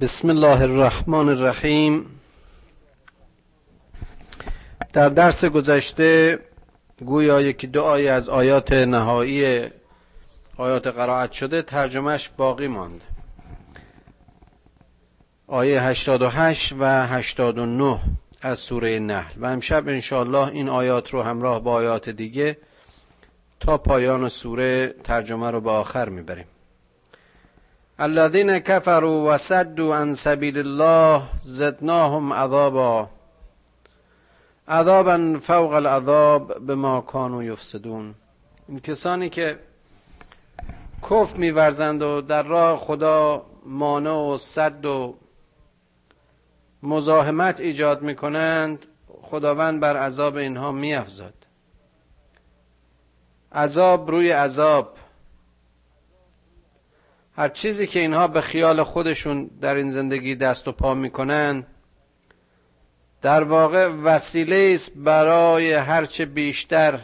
بسم الله الرحمن الرحیم. در درس گذشته گویا یکی دو آیه از آیات نهایی آیات قرائت شده ترجمهش باقی ماند آیه 88 و 89 از سوره نحل. و امشب انشاءالله این آیات رو همراه با آیات دیگه تا پایان سوره ترجمه رو به آخر می‌بریم. الذين كفروا وصدوا عن سبيل الله زدناهم عذابا. عذابا فوق العذاب به ما کانوا یفسدون. این کسانی که کف میورزند و در راه خدا مانع و صد و مزاحمت ایجاد می‌کنند خداوند بر عذاب اینها میافزاد. عذاب روی عذاب. هر چیزی که اینها به خیال خودشون در این زندگی دست و پا می‌کنن در واقع وسیله است برای هرچه بیشتر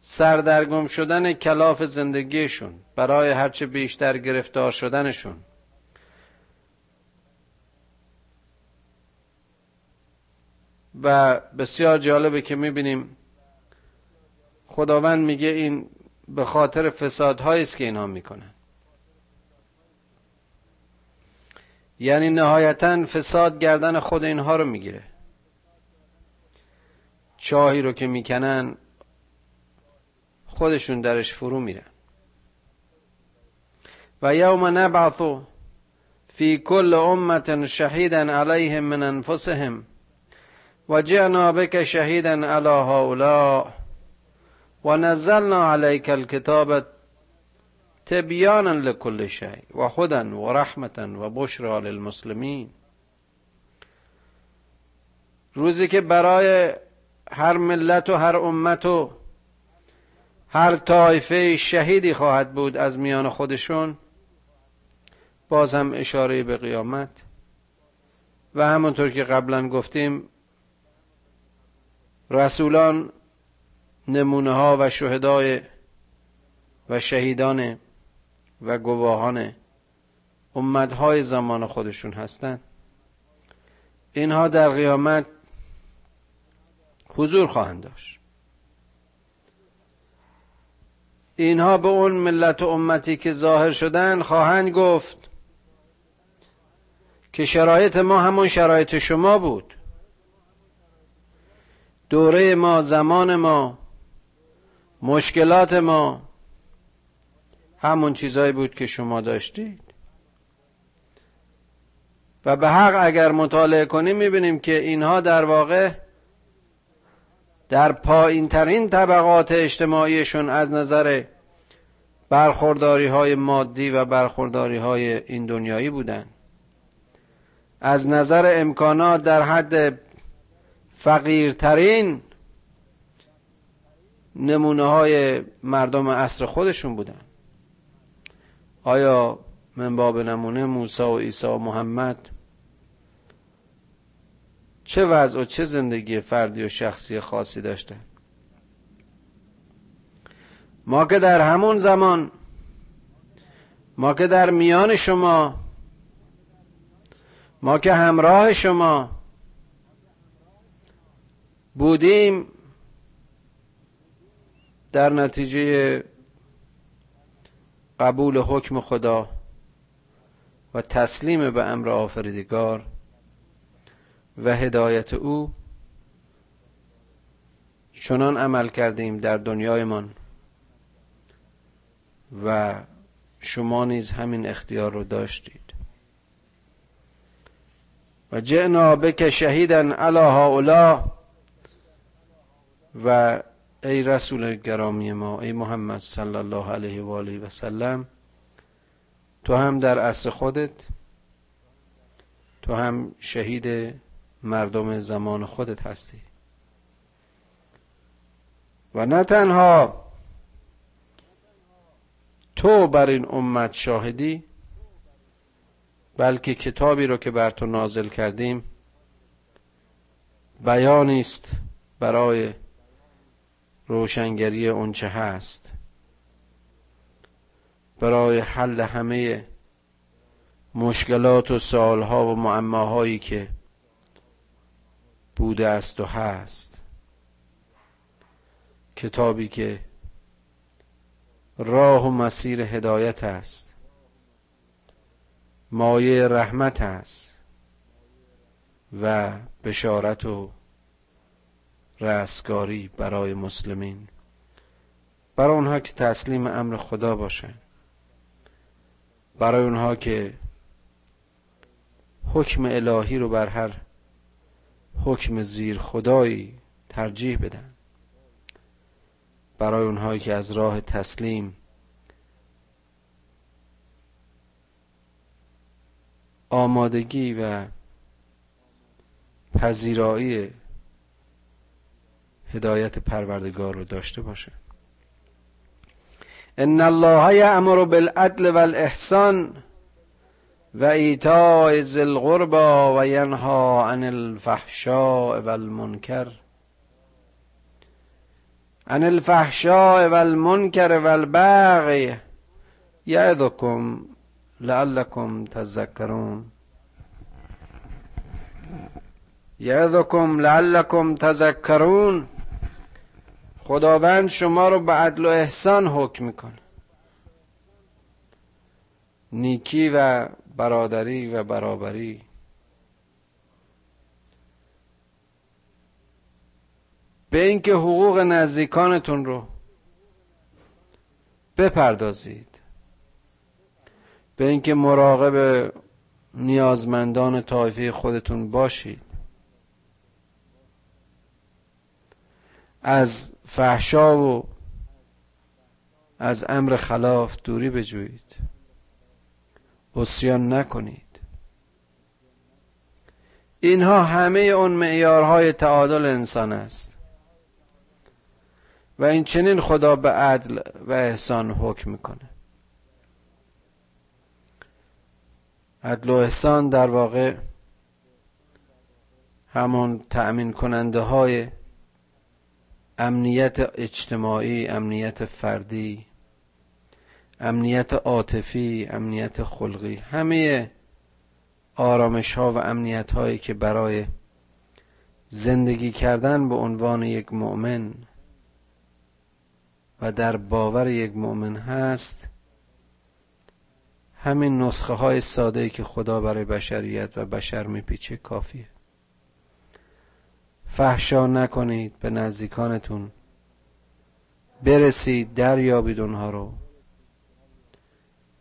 سردرگم شدن کلاف زندگیشون برای هرچه بیشتر گرفتار شدنشون. و بسیار جالبه که می‌بینیم خداوند میگه این به خاطر فسادهایی است که اینها می‌کنن. یعنی نهایتا فساد گردن خود اینها رو می‌گیره. چاهی رو که می‌کنن خودشون درش فرو میرن. و یوم نبعث فی کل امت شهیدا علیهم من انفسهم و جعنا بک شهیدا علی هؤلاء و نزلنا علیک الكتاب تبیانا لكل شيء رحمتا و بشرا للمسلمین. روزی که برای هر ملت و هر امت و هر طایفه شهیدی خواهد بود از میان خودشون باز هم اشاره به قیامت. و همونطور که قبلا گفتیم رسولان نمونه ها و شهدای و شهیدان و گواهان امتهای زمان خودشون هستند. اینها در قیامت حضور خواهند داشت. اینها به اون ملت و امتی که ظاهر شدن خواهند گفت که شرایط ما همون شرایط شما بود. دوره ما زمان ما مشکلات ما همون چیزایی بود که شما داشتید. و به حق اگر مطالعه کنیم می‌بینیم که اینها در واقع در پایین ترین طبقات اجتماعیشون از نظر برخورداری های مادی و برخورداری های این دنیایی بودن. از نظر امکانات در حد فقیرترین نمونه های مردم عصر خودشون بودن. آیا من باب نمونه موسی و عیسی و محمد چه وضع و چه زندگی فردی و شخصی خاصی داشته ما که در همون زمان ما که در میان شما ما که همراه شما بودیم در نتیجه قبول حکم خدا و تسلیم به امر آفریدگار و هدایت او چنان عمل کردیم در دنیایمان و شما نیز همین اختیار رو داشتید. و جعنا بک شهیدا علی هؤلاء و ای رسول گرامی ما ای محمد صلی الله علیه و آله و سلم تو هم در عصر خودت تو هم شهید مردم زمان خودت هستی. و نه تنها تو بر این امت شاهدی بلکه کتابی رو که بر تو نازل کردیم بیانی است برای روشنگری اونچه هست. برای حل همه مشکلات و سوالها و معماهایی که بوده است و هست. کتابی که راه و مسیر هدایت است. مایه رحمت است و بشارت و رستگاری برای مسلمین. برای اونها که تسلیم امر خدا باشن. برای اونها که حکم الهی رو بر هر حکم زیر خدایی ترجیح بدن. برای اونهایی که از راه تسلیم آمادگی و پذیرایی هدایت پروردگار رو داشته باشه. ان الله یأمر بالعدل والاحسان و ایتاء ذی القربى و ینها عن الفحشاء والمنکر. عن الفحشاء والمنکر والبغی یعظکم لعلکم تذکرون. یعظکم لعلکم تذکرون. خداوند شما رو به عدل و احسان حکم می‌کنه. نیکی و برادری و برابری. به اینکه حقوق نزدیکانتون رو بپردازید. به اینکه مراقب نیازمندان طایفه خودتون باشید. از فحشا و از امر خلاف دوری بجویید. اسیان نکنید. اینها همه اون معیارهای تعادل انسان است. و این چنین خدا به عدل و احسان حکم می‌کنه. عدل و احسان در واقع همون تأمین کننده های امنیت اجتماعی امنیت فردی امنیت عاطفی امنیت خلقی. همه آرامش ها و امنیت هایی که برای زندگی کردن به عنوان یک مؤمن و در باور یک مؤمن هست همین نسخه های ساده که خدا برای بشریت و بشر میپیچه کافیه. فحشا نکنید به نزدیکانتون. برسید دریابید اونها رو.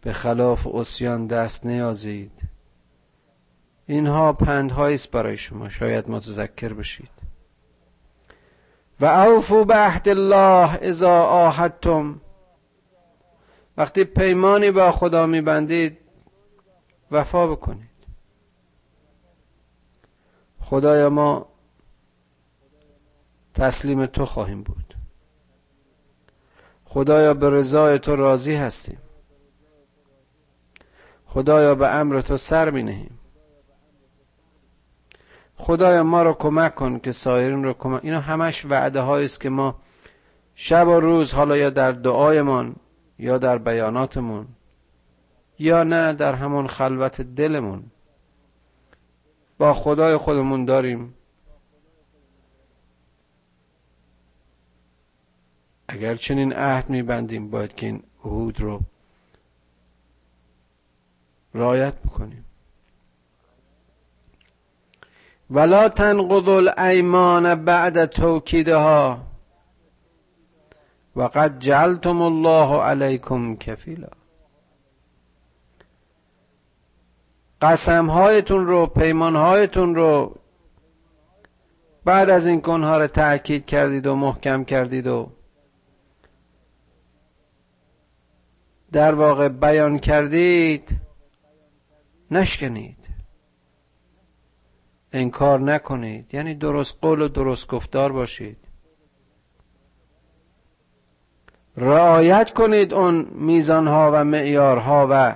به خلاف اسیان دست نیازید. اینها پندهایی است برای شما. شاید متذکر بشید. و اوفو به عهد الله اذا آهدتم. وقتی پیمانی با خدا میبندید وفا بکنید. خدایا ما تسلیم تو خواهیم بود. خدایا به رضای تو راضی هستیم. خدایا به امر تو سر می نهیم. خدایا ما رو کمک کن که سایرین رو کمک اینا همش وعده است که ما شب و روز حالا یا در دعایمان یا در بیاناتمون یا نه در همون خلوت دلمون. با خدای خودمون داریم. اگر چنین عهد میبندیم باید که این عهود رو رایت بکنیم. ولا تنقض الایمان بعد توکیدها و قد جعلتم الله علیکم کفیلا قسم هایتون رو پیمان هایتون رو بعد از این کنها رو تأکید کردید و محکم کردید و در واقع بیان کردید نشکنید. انکار نکنید. یعنی درست قول و درست گفتار باشید. رعایت کنید اون میزانها و معیارها و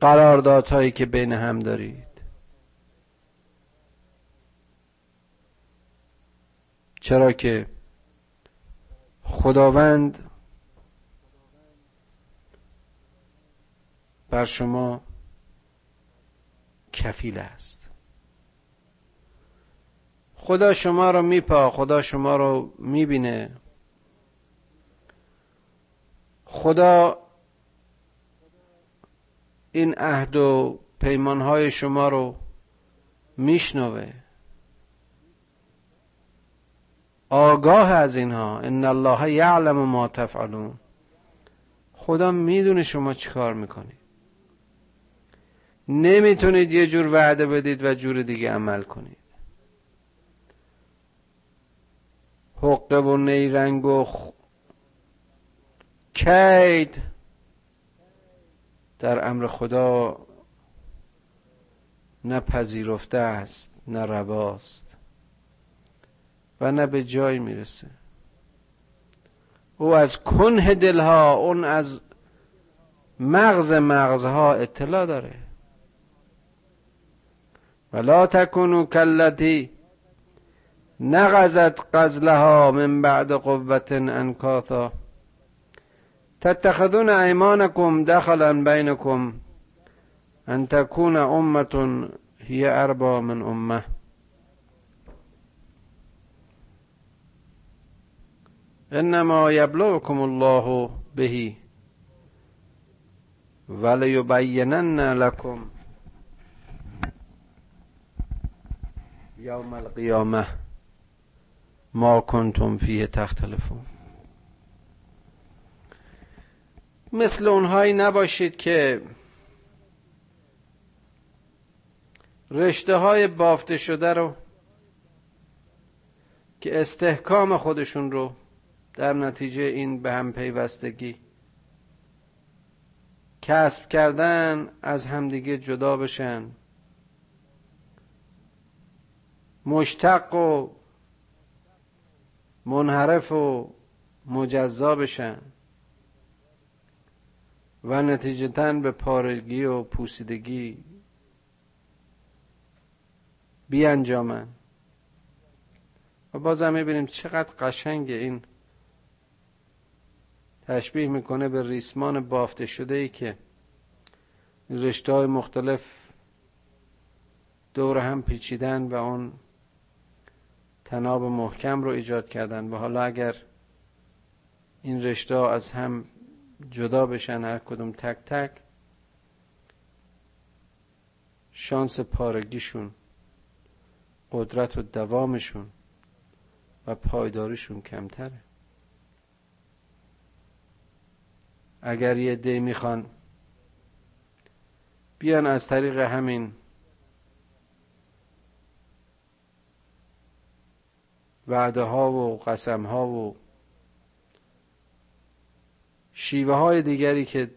قراردادهایی که بین هم دارید. چرا که خداوند بر شما کفیل است. خدا شما رو میپا خدا شما رو می‌بینه. خدا این عهد و پیمانهای شما رو میشنوه. آگاه از اینها. ان الله یعلم ما تفعلون. خدا می‌دونه شما چیکار می‌کنید. نمی‌تونید یه جور وعده بدید و جور دیگه عمل کنید. حقه و نیرنگ و کید در امر خدا نه پذیرفته است نه رواست و نه به جای می‌رسه. او از کنه دلها اون از مغز مغزها اطلاع داره. فلا تكونوا كالتي نغزت قزلها من بعد قوة أنكاثا. تتخذون أيمانكم دخلا بينكم أن تكون أمة هي أربع من أمة. إنما يبلوكم الله به وليبينن لكم یوم القیامه ما کنتم فیه تختلفون مثل اونهایی نباشید که رشته های بافته شده رو که استحکام خودشون رو در نتیجه این به هم پیوستگی کسب کردن از همدیگه جدا بشن. مشتق و منحرف و مجزا بشن و نتیجتا به پارگی و پوسیدگی بیانجامن. و بازم می‌بینیم چقدر قشنگ این تشبیه می‌کنه به ریسمان بافته شده ای که رشته های مختلف دور هم پیچیدن و اون تناب محکم رو ایجاد کردن و حالا اگر این رشته از هم جدا بشن هر کدوم تک تک شانس پارگیشون قدرت و دوامشون و پایداریشون کمتره. اگر یه دی می‌خوان بیان از طریق همین وعده ها و قسم ها و شیوه های دیگری که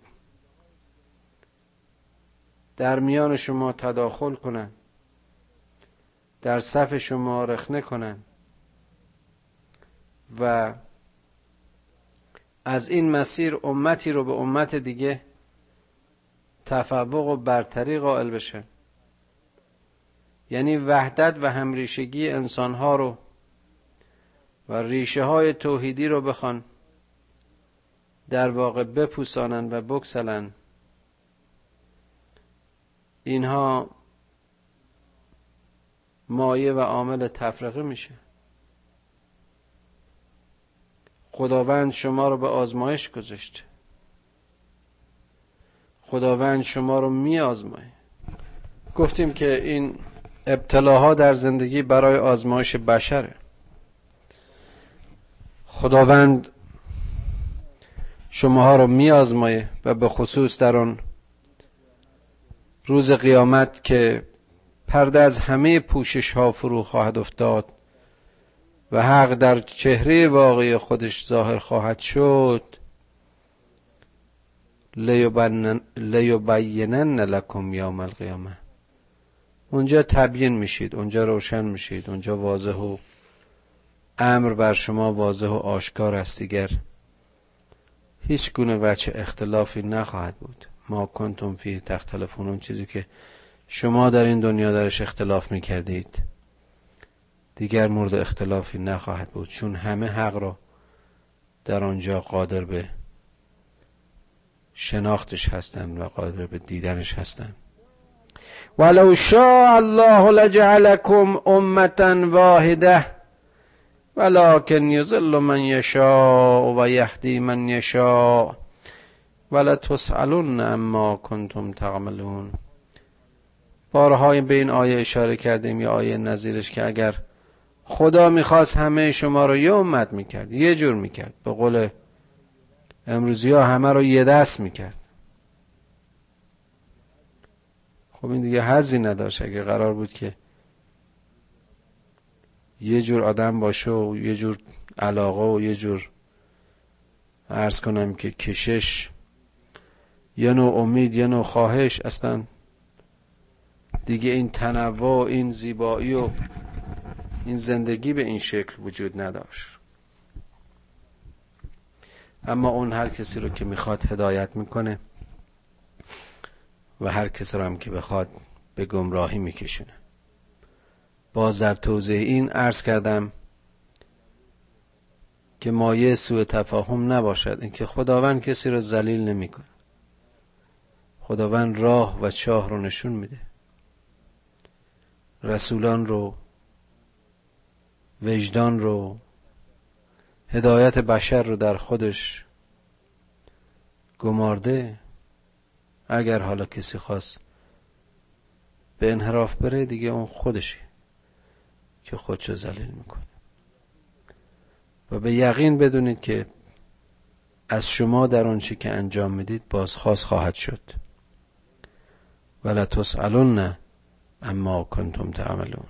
در میان شما تداخل کنند در صف شما رخنه کنند و از این مسیر امتی رو به امت دیگه تفوق و برتری قائل بشه یعنی وحدت و همریشگی انسانها رو و ریشه های توحیدی رو بخوان در واقع بپوسانند و بکسلن. اینها مایه و عامل تفرقه میشه. خداوند شما رو به آزمایش گذاشته. خداوند شما رو می آزمایه گفتیم که این ابتلاها در زندگی برای آزمایش بشره. خداوند شماها رو می آزمایه و به خصوص در آن روز قیامت که پرده از همه پوشش ها فرو خواهد افتاد و حق در چهره واقعی خودش ظاهر خواهد شد لیبینن لکم یوم القیامه. اونجا تبیین میشید اونجا روشن میشید اونجا واضح و امر بر شما واضح و آشکار است دیگر هیچ گونه وچه اختلافی نخواهد بود. ما کنتم فی تختلفون اون چیزی که شما در این دنیا درش اختلاف می‌کردید. دیگر مورد اختلافی نخواهد بود چون همه حق را در آنجا قادر به شناختش هستند و قادر به دیدنش هستند. ولو شاء الله لجعلكم امتا واحده ولكن یضل من و یهدی من یشاء ولا تسالون اما کنتم تعملون. بارهای به این آیه اشاره کردیم یا آیه نظیرش که اگر خدا می‌خواست همه شما رو یه امت می‌کرد یه جور می‌کرد. به قول امروزی ها همه رو یه دست می‌کرد. خب این دیگه حزی نداشت اگه قرار بود که یه جور آدم باشه و یه جور علاقه و یه جور ارز کنم که کشش یه نوع امید یه نوع خواهش اصلا. دیگه این تنوع این زیبایی و این زندگی به این شکل وجود نداشت. اما اون هر کسی رو که می‌خواد هدایت می‌کنه و هر کسی رو هم که بخواد به گمراهی میکشونه. باز در توضیح این عرض کردم که مایه سوء تفاهم نباشد. اینکه خداوند کسی رو ذلیل نمی‌کنه خداوند راه و چاه رو نشون میده. رسولان رو وجدان رو هدایت بشر رو در خودش گمارده. اگر حالا کسی خواست به انحراف بره دیگه اون خودشه. که خودشو ذلیل می‌کنه. و به یقین بدونید که از شما در آنچه که انجام می‌دید بازخواست خواهد شد. ولا تسالون اما کنتم تعملون.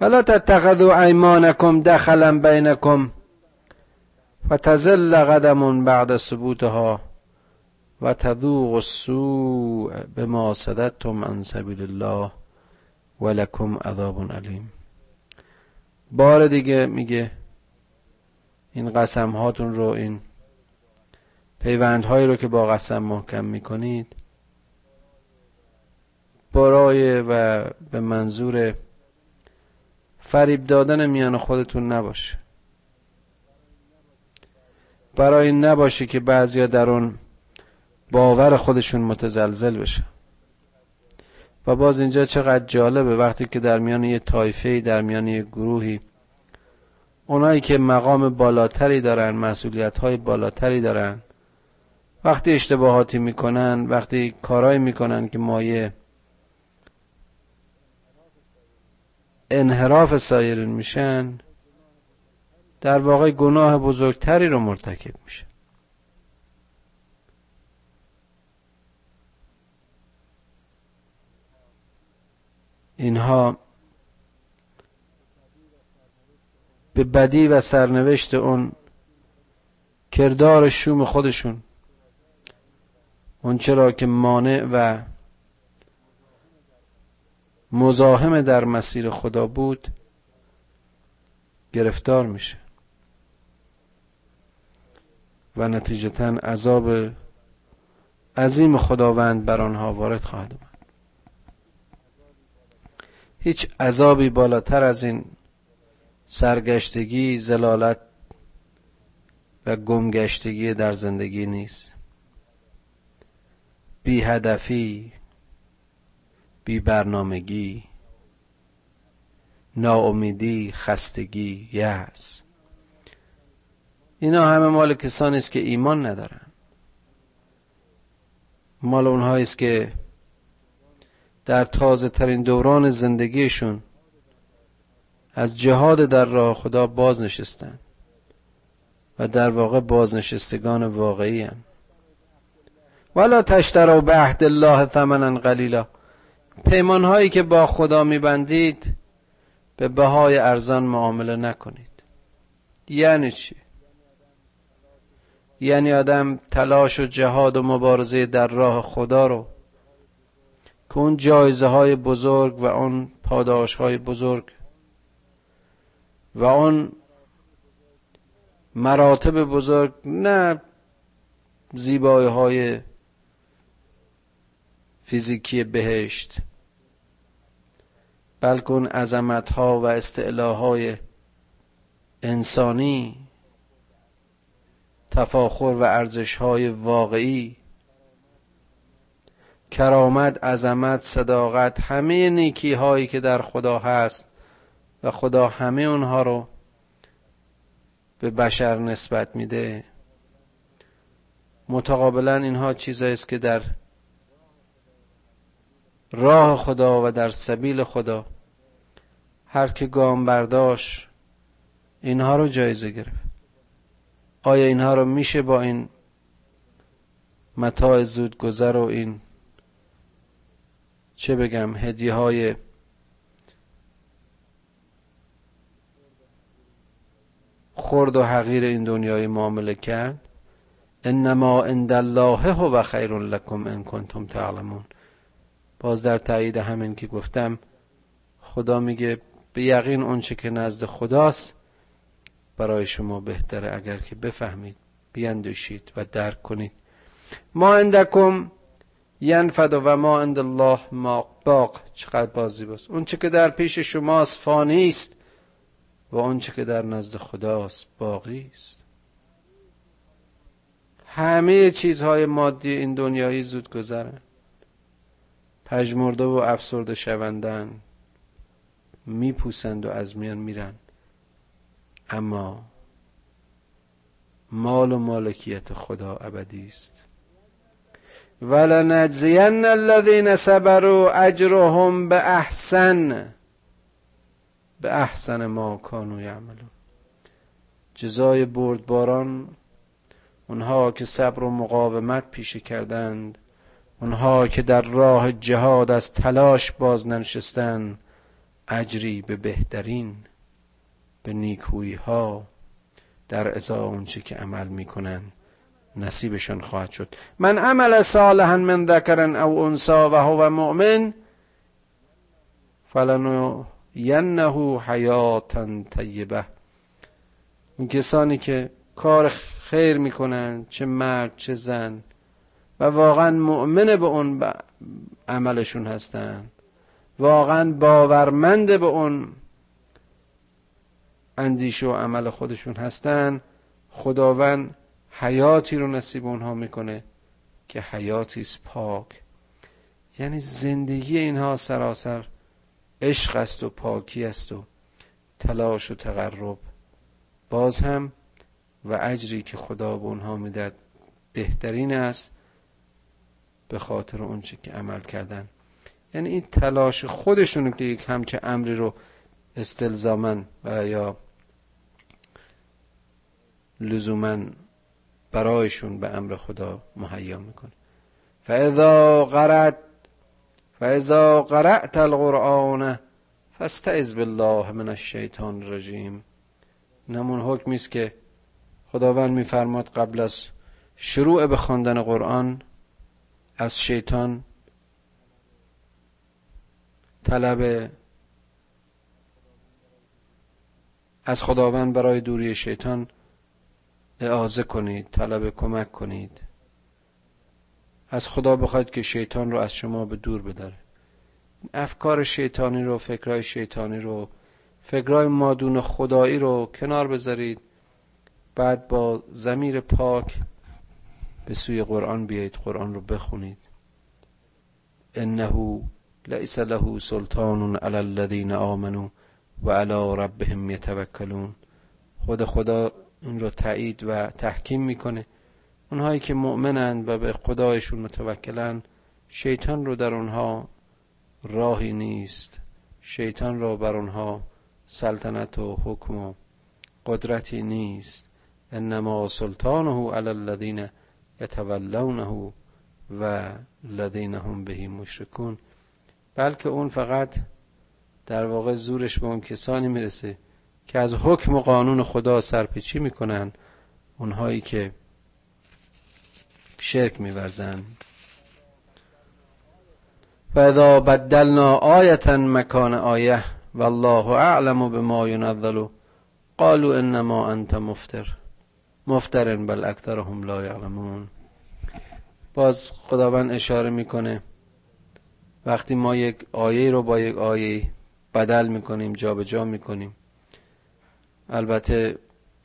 ولا تتخذوا ایمانکم دخلا بینکم فتزل قدم بعد ثبوتها و تذوق السوء بما صددتم عن سبیل الله ولکم عذاب علیم بار دیگه میگه این قسم هاتون رو این پیوندهایی رو که با قسم محکم می‌کنید برای و به منظور فریب دادن میان خودتون نباشه. برای این نباشه که بعضیا در اون باور خودشون متزلزل بشه و باز اینجا چقدر جالبه وقتی که در میان یه تایفه در میان یه گروهی اونایی که مقام بالاتری دارن مسئولیت های بالاتری دارن وقتی اشتباهاتی می‌کنن وقتی کارایی می‌کنن که مایه انحراف سایرین میشن در واقع گناه بزرگتری رو مرتکب میشه اینها به بدی و سرنوشت اون کردار شوم خودشون. اون چرا که مانع و مزاحم در مسیر خدا بود گرفتار میشه. و نتیجتا عذاب عظیم خداوند بر آنها وارد خواهد آمد هیچ عذابی بالاتر از این سرگشتگی زلالت و گمگشتگی در زندگی نیست. بی هدفی بی برنامگی ناامیدی خستگی یأس. اینا همه مال کسانی است که ایمان ندارن. مال اونهایی است که در تازه ترین دوران زندگیشون از جهاد در راه خدا باز نشستن و در واقع بازنشستگان واقعی هم. ولا تشتروا به عهد الله ثمنا قلیلا پیمان هایی که با خدا میبندید به بهای ارزان معامله نکنید. یعنی چی؟ یعنی آدم تلاش و جهاد و مبارزه در راه خدا رو که اون جایزه های بزرگ و اون پاداش های بزرگ و اون مراتب بزرگ نه زیبایی های فیزیکی بهشت بلکه اون عظمت ها و استعلاهای انسانی تفاخر و ارزش های واقعی کرامت عظمت صداقت همه نیکی هایی که در خدا هست و خدا همه اونها رو به بشر نسبت میده. متقابلا اینها چیزایی است که در راه خدا و در سبیل خدا هر که گام برداشت اینها رو جایزه گرفت. آیا اینها رو میشه با این متاع زود گذر و این چه بگم هدیه های خرد و حقیر این دنیای معامله کرد. انما عند الله هو خیر لکم ان کنتم تعلمون. باز در تایید همین که گفتم خدا میگه به یقین اونچه که نزد خداست برای شما بهتره اگر که بفهمید بیندوشید و درک کنید. ما عندکم ینفد و ما عند الله ما باق چقدر بازی باست. اون که در پیش شماست فانی است و اون که در نزد خداست باقی است. همه چیزهای مادی این دنیایی زود گذرن. پژمرده و افسرده شوندن. میپوسند و از میان میرن. اما مال و مالکیت خدا ابدی است. ولنجزین الذین صبروا اجرهم به احسن به احسن ما کانو یعملون. جزای بردباران اونها که صبر و مقاومت پیشه کردند اونها که در راه جهاد از تلاش باز ننشستند اجری به بهترین به نیکویی ها در ازا اونچه که عمل می‌کنن. نصیبشان خواهد شد. من عمل صالحا من ذکر او انسا و هو مؤمن فلنو ینه حیاتا طیبه. اون کسانی که کار خیر می‌کنن چه مرد چه زن و واقعا مؤمن به اون عملشون هستن واقعا باورمند به اون اندیشه و عمل خودشون هستن خداوند حیاتی رو نصیب اونها می‌کنه که حیاتی است پاک. یعنی زندگی اینها سراسر عشق است و پاکی است و تلاش و تقرب. باز هم و اجری که خدا به اونها میدد بهترین است به خاطر اونچه که عمل کردن. یعنی این تلاش خودشون که یک همچه امری رو استلزامن و یا لزوما برایشون به امر خدا مهیا می‌کنه. فاذا قرأت فاذا قرأت القرآن فاستعذ بالله من الشیطان الرجیم نمون حکمی است که خداوند میفرماد قبل از شروع به خواندن قرآن از شیطان طلب از خداوند برای دوری شیطان اعازه کنید طلب کمک کنید. از خدا بخواید که شیطان رو از شما به دور بداره. افکار شیطانی رو فکرهای شیطانی رو فکرهای مادون خدایی رو کنار بذارید. بعد با زمیر پاک به سوی قرآن بیایید قرآن رو بخونید. انه لیس له سلطان علی الذین آمنوا و علی ربهم یتوکلون. خود خدا این رو تایید و تحکیم می‌کنه. اونهایی که مؤمنند و به خدایشون متوکلن شیطان رو در اونها راهی نیست. شیطان را بر اونها سلطنت و حکم و قدرتی نیست. انما سلطانه علی الذین یتولونه و الذین هم بهی مشرکون. بلکه اون فقط در واقع زورش به اون کسانی می‌رسه که از حکم و قانون خدا سرپیچی می‌کنن اونهایی که شرک میورزن. و اذا بدلنا آیتا مکان آیه والله اعلم بما ینزل قالوا انما انت مفتر. مفترن بل اکثرهم لا یعلمون. باز خداوند اشاره می‌کنه وقتی ما یک آیه رو با یک آیه بدل می‌کنیم جابجا می‌کنیم البته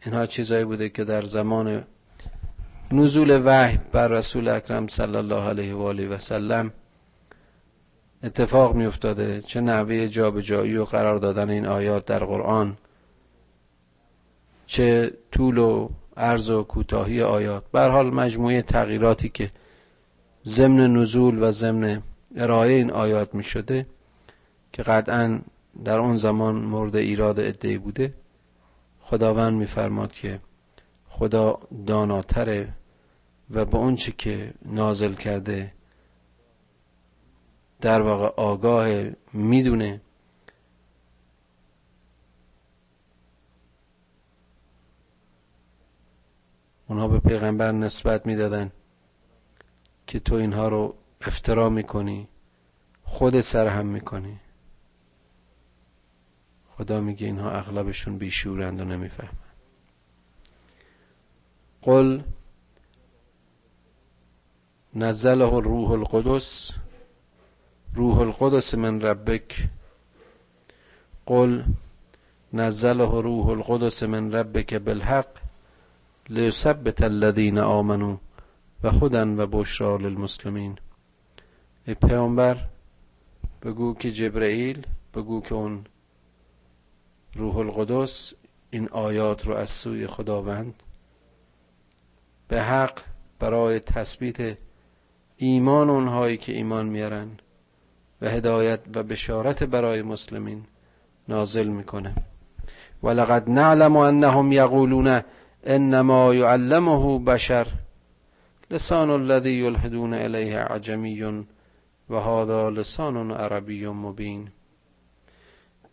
اینها چیزایی بوده که در زمان نزول وحی بر رسول اکرم صلی الله علیه و آله و سلم اتفاق می افتاده چه نحوه جابجایی و قرار دادن این آیات در قرآن چه طول و عرض و کوتاهی آیات. بر حال مجموعه تغییراتی که ضمن نزول و ضمن ارائه این آیات می شده که قطعا در اون زمان مورد ایراد ادعی بوده. خداوند میفرماد که خدا داناتره و به اونچه که نازل کرده در واقع آگاه می‌دونه. اونها به پیغمبر نسبت می‌دادن که تو اینها رو افترا می‌کنی خود سرهم می‌کنی. خدا میگه اینها اغلبشون بیشورند و نمی‌فهمن قل نزله روح القدس روح القدس من ربک. قل نزله روح القدس من ربک بالحق لیثبت الذین آمنوا و هدن و بشرا للمسلمین. ای پیامبر بگو که جبرئیل بگو که اون روح القدس این آیات رو از سوی خداوند به حق برای تثبیت ایمان اونهایی که ایمان میارن و هدایت و بشارت برای مسلمین نازل می‌کنه. ولقد نعلم انهم یقولون انما يعلمه بشر لسان الذي يلحدون الیه عجمی و هذا لسان عربی مبین.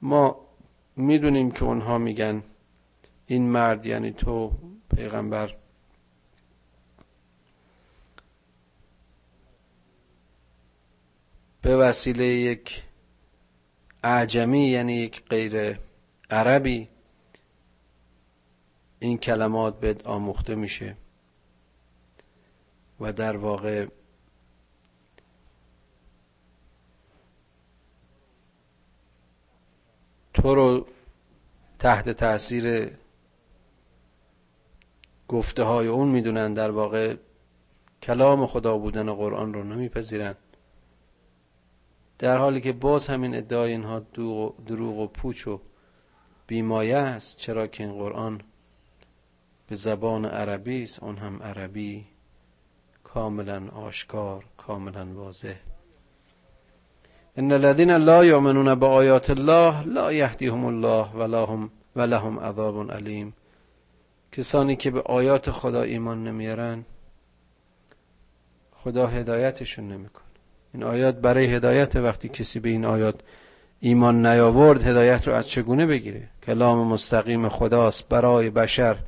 ما می‌دونیم که اونها میگن این مرد یعنی تو پیغمبر. به وسیله یک اعجمی یعنی یک غیر عربی این کلمات به آموخته میشه و در واقع تو رو تحت تاثیر گفته های اون می‌دونن در واقع کلام خدا بودن قرآن رو نمیپذیرن. در حالی که باز همین ادعای اینها دروغ و پوچ و بیمایه است چرا که این قرآن به زبان عربی است اون هم عربی کاملا آشکار کاملا واضح. ان الذين لا يؤمنون بآیات الله لا يهديهم الله ولا هم ولهم عذاب علیم کسانی که به آیات خدا ایمان نمیارن خدا هدایتشون نمی‌کنه. این آیات برای هدایت وقتی کسی به این آیات ایمان نیاورد هدایت رو از چگونه بگیره؟ کلام مستقیم خداست برای بشر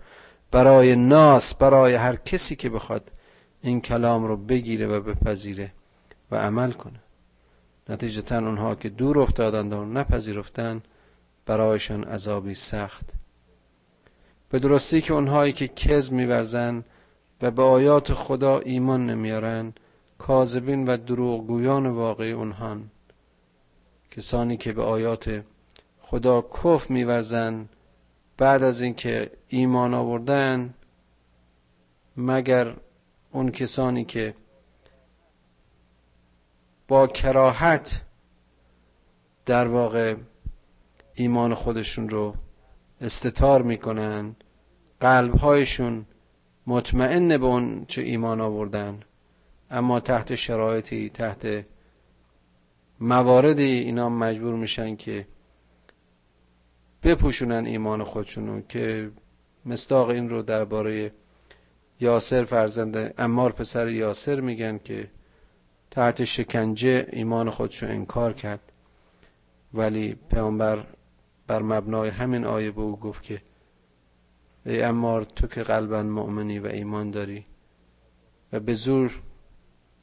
برای ناس برای هر کسی که بخواد این کلام رو بگیره و بپذیره و عمل کنه. نتیجتا اونها که دور افتادند و نپذیرفتن برایشان عذابی سخت. به درستی که اونهایی که کز میورزن و به آیات خدا ایمان نمیارن کاذبین و دروغگویان واقعی اونهان. کسانی که به آیات خدا کف میورزن بعد از اینکه ایمان آوردن مگر اون کسانی که با کراهت در واقع ایمان خودشون رو استتار می‌کنن قلبهایشون مطمئن به اون چه ایمان آوردن اما تحت شرایطی تحت مواردی اینا مجبور میشن که بپوشونن ایمان خودشونو که مستاق این رو درباره یاسر فرزند امار پسر یاسر میگن که تحت شکنجه ایمان خودشو انکار کرد. ولی پیامبر بر مبنای همین آیه به او گفت که ای امار تو که قلبا مؤمنی و ایمان داری و به زور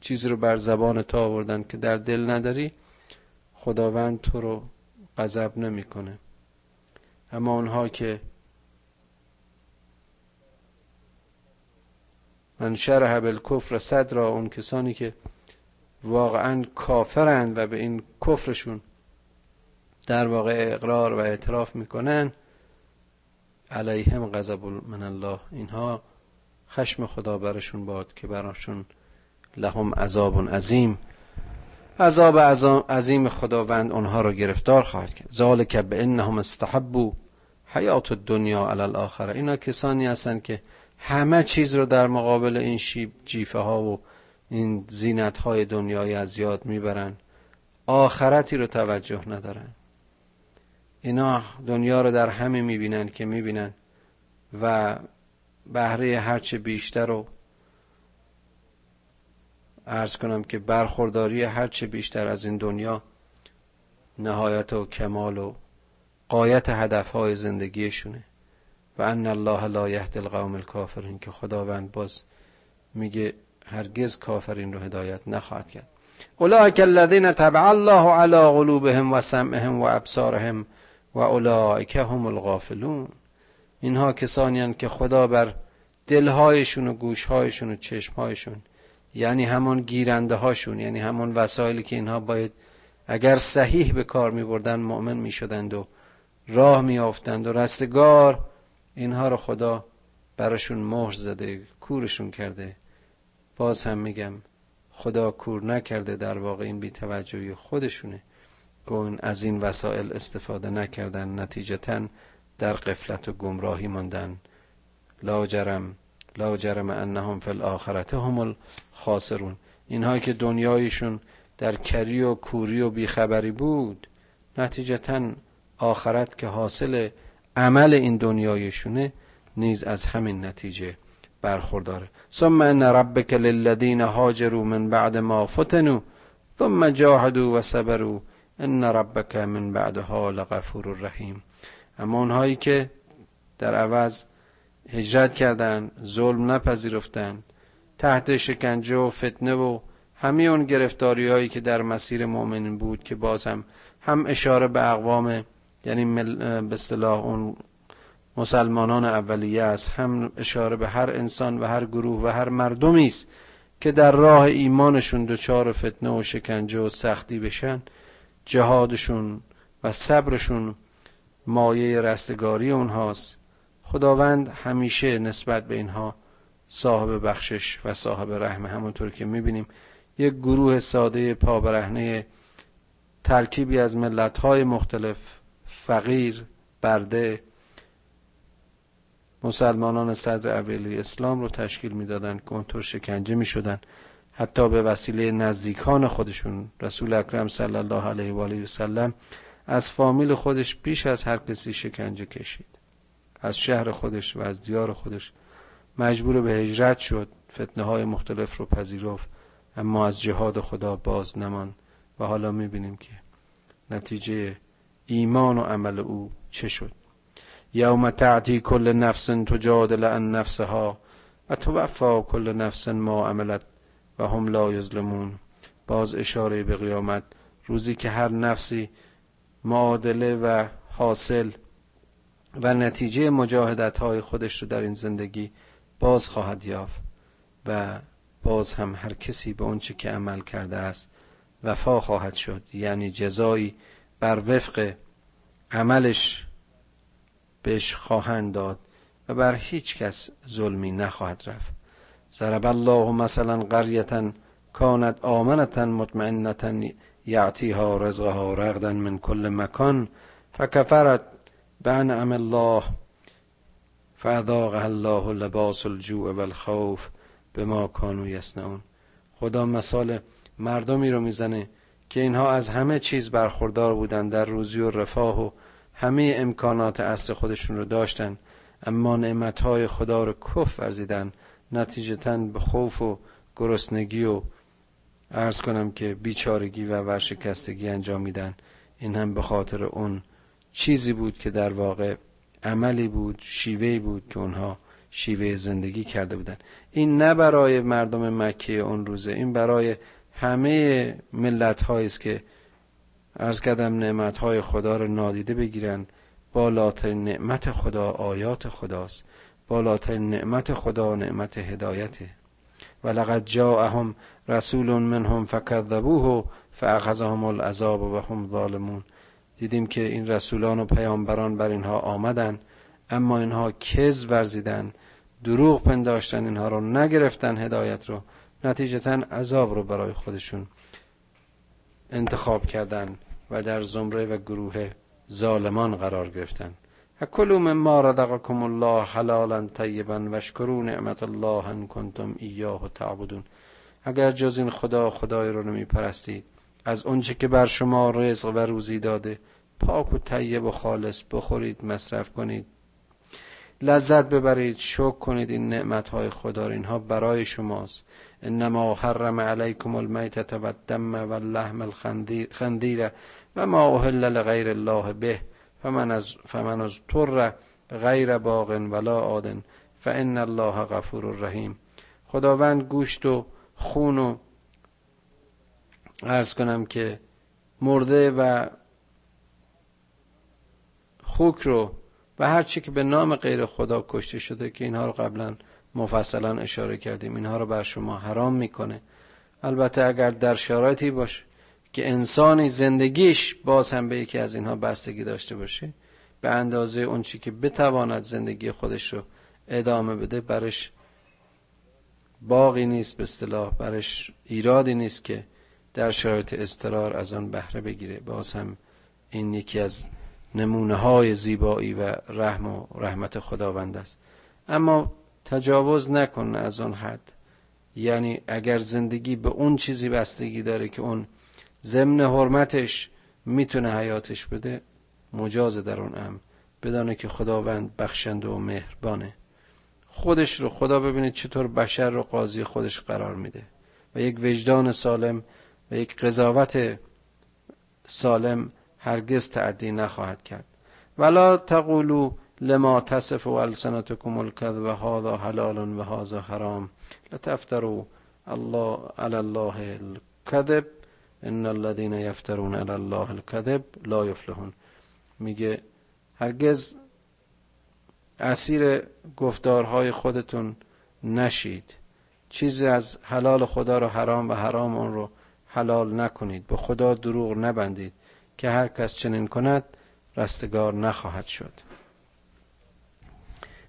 چیزی رو بر زبان تو آوردن که در دل نداری خداوند تو رو غضب نمی‌کنه. اما اونها که من شرح بالکفر صدر اون کسانی که واقعا کافرند و به این کفرشون در واقع اقرار و اعتراف می‌کنن. علیهم غضب من الله. اینها خشم خدا برشون باد که براشون لهم عذاب عظیم. عذاب عظیم خداوند اونها رو گرفتار خواهد کرد. ذالک به انهم استحبوا حیات الدنیا علی الاخره اینا کسانی هستند که همه چیز رو در مقابل این شیب جیفه ها و این زینت های دنیای از یاد می‌برن. آخرتی رو توجه ندارن. اینا دنیا رو در همه می‌بینن که می‌بینن و بهره هرچه بیشتر رو ارز کنم که برخورداری هرچه بیشتر از این دنیا نهایت و کمال و قایت هدفهای زندگیشونه. و ان الله لا یهد القوم الکافرین که خداوند باز میگه هرگز کافرین رو هدایت نخواهد کرد. اولئک الذین تبع الله علی قلوبهم و سمعهم و ابصارهم و اولئک هم الغافلون. اینها کسانی که خدا بر دلهایشون و گوشهایشون و چشمهایشون یعنی همون گیرنده هاشون یعنی همون وسایلی که اینها باید اگر صحیح به کار می بردن مؤمن می شدند و راه می و رستگار اینها رو خدا براشون مهر زده کورشون کرده. باز هم میگم خدا کور نکرده در واقع این بیتوجهی خودشونه. که از این وسایل استفاده نکردن نتیجتا در قفلت و گمراهی ماندن. لا جرم لا جرم انهم فی الاخرت هم الخاسرون. اینها که دنیایشون در کری و کوری و بیخبری بود نتیجتا آخرت که حاصل عمل این دنیایشونه نیز از همین نتیجه برخورداره ثم ان ربک للذین هاجروا من بعد ما فتنوا ثم جاهدوا و صبروا ان ربک من بعدها لغفور رحیم اما اونهایی که در عوض هجرت کردند ظلم نپذیرفتند تحت شکنجه و فتنه و همه اون گرفتاری هایی که در مسیر مؤمنین بود که باز هم هم اشاره به اقوام یعنی به اصطلاح اون مسلمانان اولیه است. هم اشاره به هر انسان و هر گروه و هر مردمی است که در راه ایمانشون دچار فتنه و شکنجه و سختی بشن. جهادشون و صبرشون مایه رستگاری اونهاست. خداوند همیشه نسبت به اینها صاحب بخشش و صاحب رحم. همونطور که می‌بینیم یک گروه ساده پابرهنه ترکیبی از ملتهای مختلف فقیر برده مسلمانان صدر اولی اسلام رو تشکیل می‌دادند که اونطور شکنجه می‌شدن حتی به وسیله نزدیکان خودشون رسول اکرم صلی الله علیه و آله و سلم از فامیل خودش بیش از هر کسی شکنجه کشید. از شهر خودش و از دیار خودش مجبور به هجرت شد فتنه های مختلف رو پذیرفت اما از جهاد خدا باز نمان و حالا می‌بینیم که نتیجه ایمان و عمل او چه شد. یوم تعتی کل نفس تجادل عن نفسها و توفا کل نفس ما عملت و هم لا یظلمون باز اشاره به قیامت روزی که هر نفسی معادله و حاصل و نتیجه مجاهدت های خودش رو در این زندگی باز خواهد یافت و باز هم هر کسی به اونچه که عمل کرده است وفا خواهد شد. یعنی جزایی بر وفق عملش بهش خواهند داد و بر هیچ کس ظلمی نخواهد رفت. ضرب الله مثلا قریتا کانت آمنتا مطمئنتا یعطیها رزقها رغدا من کل مکان فکفرت بانعم الله فاذاقها الله لباس الجوع والخوف به ما کانو خدا مثال مردمی رو می‌زنه که اینها از همه چیز برخوردار بودن در روزی و رفاه و همه امکانات اصل خودشون رو داشتن اما نعمتهای خدا رو کف ورزیدن نتیجتا به خوف و گرسنگی و ارز کنم که بیچارگی و ورشکستگی انجام میدن. این هم به خاطر اون چیزی بود که در واقع عملی بود شیوهی بود که اونها شیوه زندگی کرده بودن. این نه برای مردم مکه اون روزه این برای همه ملت است که ارز کردم نعمت های خدا رو نادیده بگیرن. بالاترین نعمت خدا آیات خداست. بالاترین نعمت خدا نعمت هدایته. و لقد جاءهم رسول منهم فکذبوه فاخذهم العذاب و هم ظالمون. دیدیم که این رسولان و پیامبران بر اینها آمدن اما اینها کز ورزیدن دروغ پنداشتن اینها رو نگرفتن هدایت رو نتیجتا عذاب رو برای خودشون انتخاب کردن. و در زمره و گروه ظالمان قرار گرفتن. کلوا مما رزقکم الله حلالا طیبا واشکروا نعمت الله ان کنتم ایاه تعبدون. اگر جز این خدا خدای رو نمی پرستید از اونچه که بر شما رزق و روزی داده پاک و طیب و خالص بخورید مصرف کنید. لذت ببرید شکر کنید این نعمت های خدا اینها برای شماست. انما حرم علیکم المیتة و الدم و اللحم الخندیر و ما اهل لغیر الله به فمن از فمن از طر غیر باغ ولا آدن فان الله غفور رحیم خداوند گوشت و خون و ارز کنم که مرده و خوک رو و هر چی که به نام غیر خدا کشته شده که اینها رو قبلا مفصلا اشاره کردیم اینها رو بر شما حرام می‌کنه. البته اگر در شرایطی باشه که انسانی زندگیش باز هم به یکی از اینها بستگی داشته باشه به اندازه اون چی که بتواند زندگی خودش رو ادامه بده برش باقی نیست به اصطلاح برش ایرادی نیست که در شرایط استرار از آن بهره بگیره. باز هم این یکی از نمونه های زیبایی و رحم و رحمت خداوند است. اما تجاوز نکن از آن حد. یعنی اگر زندگی به اون چیزی بستگی داره که اون ضمن حرمتش می‌تونه حیاتش بده مجاز در اون امر. بدانه که خداوند بخشنده و مهربانه. خودش رو خدا ببینید چطور بشر رو قاضی خودش قرار میده. و یک وجدان سالم و یک قضاوت سالم هرگز تعدی نخواهد کرد. ولا تقولوا لما تصف السنتكم الكذب هذا حلال و هذا حرام. لتفتروا الله على الله الكذب. ان الذين يفترون على الله الكذب لا يفلحون. میگه هرگز اسیر گفتارهای خودتون نشید. چیزی از حلال خدا رو حرام و حرام اون رو حلال نکنید. به خدا دروغ نبندید که هر کس چنین کند رستگار نخواهد شد.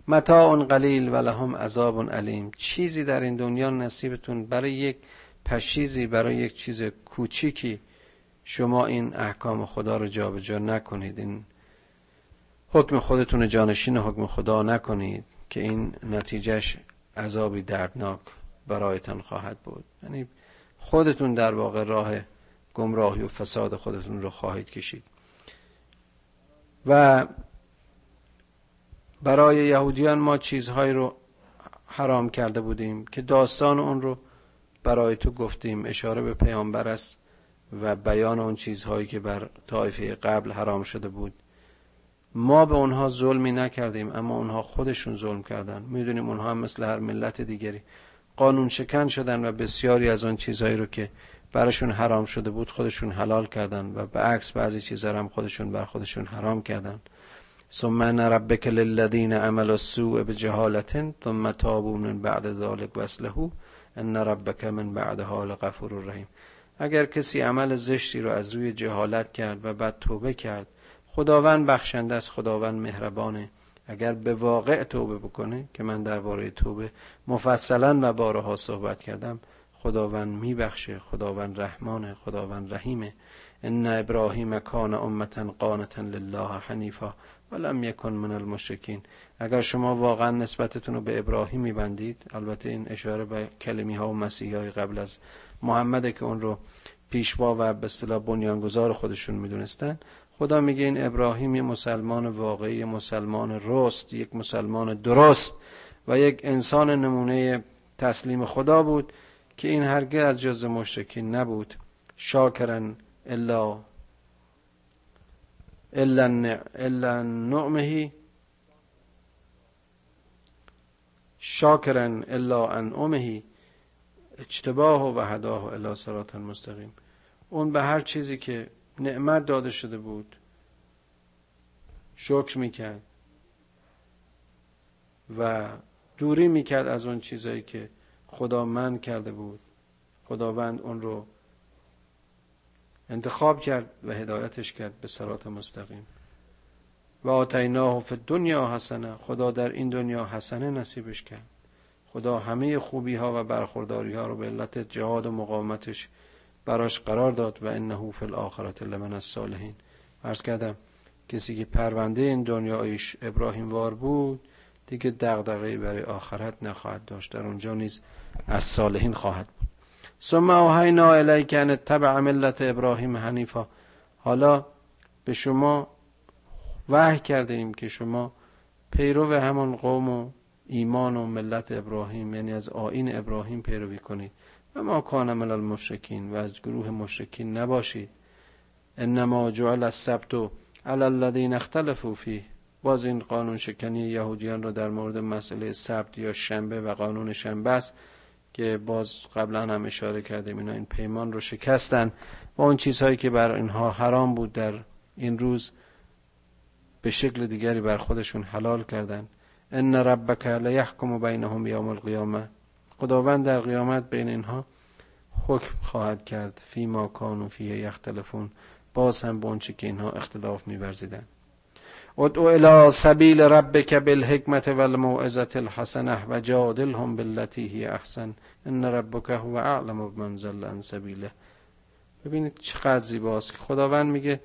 متاع قلیل و لهم عذاب علیم. چیزی در این دنیا نصیبتون برای یک پشیزی برای یک چیز کوچیکی شما این احکام خدا رو جابجا نکنید. این حکم خودتون جانشین حکم خدا نکنید که این نتیجهش عذابی دردناک برایتان خواهد بود. یعنی خودتون در واقع راه گمراهی و فساد خودتون رو خواهید کشید. و برای یهودیان ما چیزهایی رو حرام کرده بودیم که داستان اون رو برای تو گفتیم اشاره به پیامبر است و بیان اون چیزهایی که بر طایفه قبل حرام شده بود. ما به اونها ظلمی نکردیم اما اونها خودشون ظلم کردن. می‌دونیم اونها هم مثل هر ملت دیگری. قانون شکن شدن و بسیاری از اون چیزهایی رو که براشون حرام شده بود خودشون حلال کردن و به عکس بعضی چیزها هم خودشون بر خودشون حرام کردن. ثم ان ربک للذین عملوا السوء بجهالت ثم تابوا من بعد ذلك واصلحوا ان ربک من بعدها لغفور رحیم اگر کسی عمل زشتی رو از روی جهالت کرد و بعد توبه کرد خداوند بخشنده است خداوند مهربانه. اگر به واقع توبه بکنه که من درباره توبه مفصلا و بارها صحبت کردم خداوند میبخشه خداوند رحمانه خداوند رحیمه. ان ابراهیم کان امتا قانتا لله حنیفا ولم یکن من المشرکین. اگر شما واقعا نسبتتون رو به ابراهیم میبندید البته این اشاره به کلمی ها و مسیحی های قبل از محمد که اون رو پیشوا و به اصطلاح بنیانگذار خودشون می‌دونستن خدا میگه این ابراهیم یه مسلمان واقعی مسلمان رست یک مسلمان درست و یک انسان نمونه تسلیم خدا بود که این هرگز از جز مشرکین نبود. شاکرن الا الا الا شاکرن الا ان امه اجتباه و هداه الی صراط مستقیم اون به هر چیزی که نعمت داده شده بود شکر می‌کرد و دوری می‌کرد از اون چیزایی که خدا من کرده بود. خداوند اون رو انتخاب کرد و هدایتش کرد به سرات مستقیم. و آتیناه فی دنیا حسنه. خدا در این دنیا حسنه نصیبش کرد. خدا همه خوبی ها و برخورداری ها رو به علت جهاد و مقاومتش براش قرار داد و انه فی الاخرت لمن الصالحین. عرض کردم کسی که پرونده این دنیایش ابراهیم وار بود دیگه دغدغه‌ای برای آخرت نخواهد داشت. در اونجا نیز از صالحین خواهد بود. ثم اوحینا الیک ان تبع ملت ابراهیم حنیفا. حالا به شما وحی کرده ایم که شما پیرو همان قوم و ایمان و ملت ابراهیم یعنی از آین ابراهیم پیروی کنید. و ما کان من المشرکین و از گروه مشرکین نباشید. انما جعل السبت علی الذین اختلفوا فیه. باز این قانون شکنی یهودیان را در مورد مسئله سبت یا شنبه و قانون شنبه است که باز قبلا هم اشاره کردیم. اینا این پیمان رو شکستن. و اون چیزهایی که بر اینها حرام بود در این روز به شکل دیگری بر خودشون حلال کردن. ان ربک لیحکم بینهم یوم القیامه. خداوند در قیامت بین اینها حکم خواهد کرد. فی ما کانو فیه یختلفون. باز هم به که اینها اختلاف میورزیدن. ادعو الى سبیل ربک بالحکمت والموعظه الحسنه و جادلهم بالتي هی احسن. ان ربک هو اعلم بمن ضل عن سبیله. ببینید چقدر زیباست. که خداوند میگه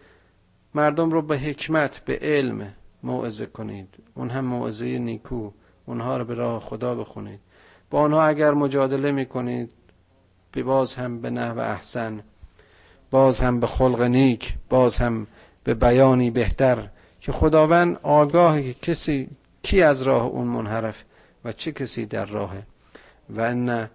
مردم رو به حکمت به علم موعظه کنید. اون هم موعظه نیکو. اونها رو به راه خدا بخونید. با آنها اگر مجادله می‌کنید باز هم به نحو احسن باز هم به خلق نیک باز هم به بیانی بهتر. که خداوند آگاه که کسی کی از راه اون منحرف و چه کسی در راهه؟ و ان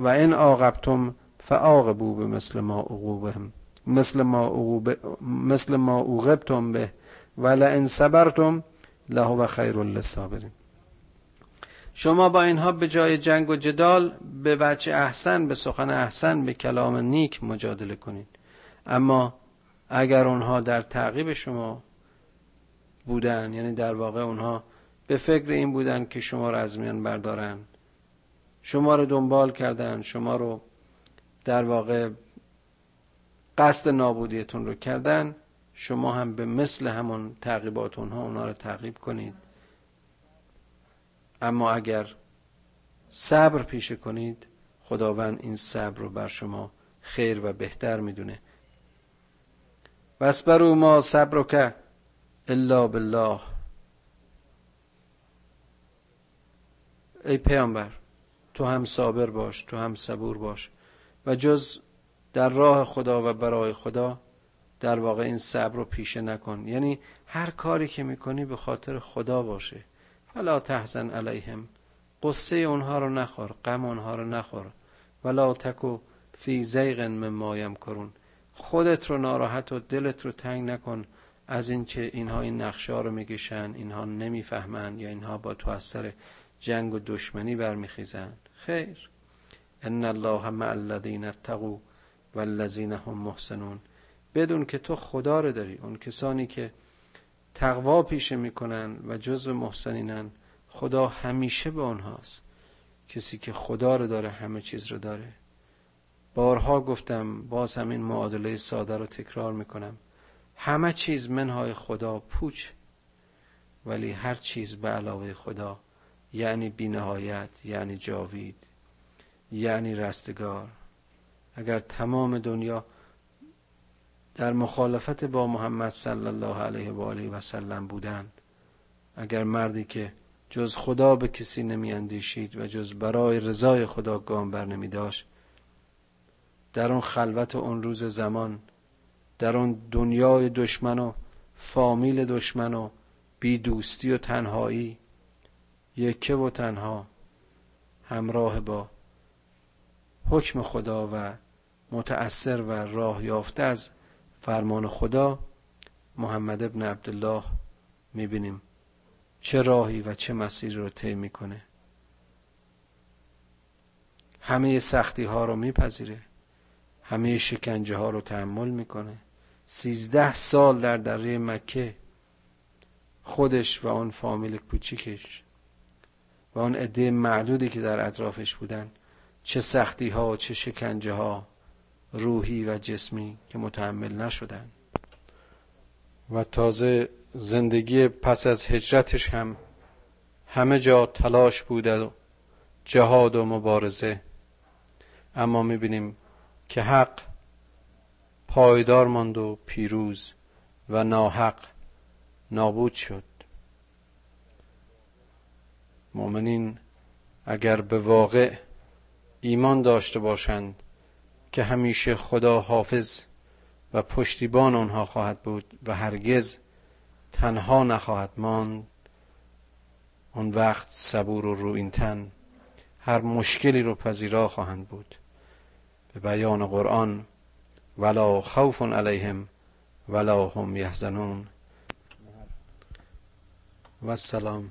و این عاقبتم فعاقبوا به مثل ما عقوبهم مثل ما مثل ما عوقبتم به ولئن صبرتم لهو خیر للصابرین. شما با اینها به جای جنگ و جدال به وجه احسن به سخن احسن به کلام نیک مجادله کنید. اما اگر اونها در تعقیب شما بودن یعنی در واقع اونها به فکر این بودن که شما رو از میان بردارن شما رو دنبال کردن شما رو در واقع قصد نابودیتون رو کردن شما هم به مثل همون تعقیبات اونها اونها رو تعقیب کنید. اما اگر صبر پیشه کنید خداوند این صبر رو بر شما خیر و بهتر می‌دونه. واسبرو ما صبر که الا بالله. ای پیامبر تو هم صابر باش تو هم صبور باش. و جز در راه خدا و برای خدا در واقع این صبر رو پیشه نکن. یعنی هر کاری که می‌کنی به خاطر خدا باشه. فلا تحزن علیهم. قصه اونها رو نخور غم اونها رو نخور. ولا تکو فی زیغ مما کرون خودت رو ناراحت و دلت رو تنگ نکن از اینکه اینها این نقشه رو میگشن اینها نمی‌فهمن یا اینها با تو از سر جنگ و دشمنی برمیخیزن. خیر. ان الله مع الذین اتقوا. والذین هم محسنون. بدون که تو خدا رو داری. اون کسانی که تقوا پیشه می‌کنن و جزو محسنینن خدا همیشه به اونهاست. کسی که خدا رو داره همه چیز رو داره. بارها گفتم باز همین معادله ساده رو تکرار می‌کنم. همه چیز منهای خدا پوچ ولی هر چیز به علاوه خدا یعنی بینهایت یعنی جاوید یعنی رستگار. اگر تمام دنیا در مخالفت با محمد صلی الله علیه و آله و سلم بودند اگر مردی که جز خدا به کسی نمی اندیشید و جز برای رضای خدا گام بر نمی داشت در اون خلوت و اون روز زمان در اون دنیای دشمن و فامیل دشمن و بی دوستی و تنهایی یکه و تنها همراه با حکم خدا و متأثر و راه یافته از فرمان خدا محمد ابن عبدالله می‌بینیم چه راهی و چه مسیری رو طی می‌کنه. همه سختی ها رو میپذیره. همه شکنجه ها رو تحمل می‌کنه. سیزده سال در دره مکه خودش و اون فامیل کوچیکش و اون عده معدودی که در اطرافش بودن چه سختی ها و چه شکنجه ها روحی و جسمی که متحمل نشدن. و تازه زندگی پس از هجرتش هم همه جا تلاش بوده و جهاد و مبارزه. اما می‌بینیم که حق پایدار ماند و پیروز و ناحق نابود شد. مؤمنین اگر به واقع ایمان داشته باشند که همیشه خدا حافظ و پشتیبان آنها خواهد بود و هرگز تنها نخواهد ماند. اون وقت صبور و رو تن هر مشکلی رو پذیرا خواهند بود. به بیان قرآن ولا خوف علیهم ولا هم یحزنون. و السلام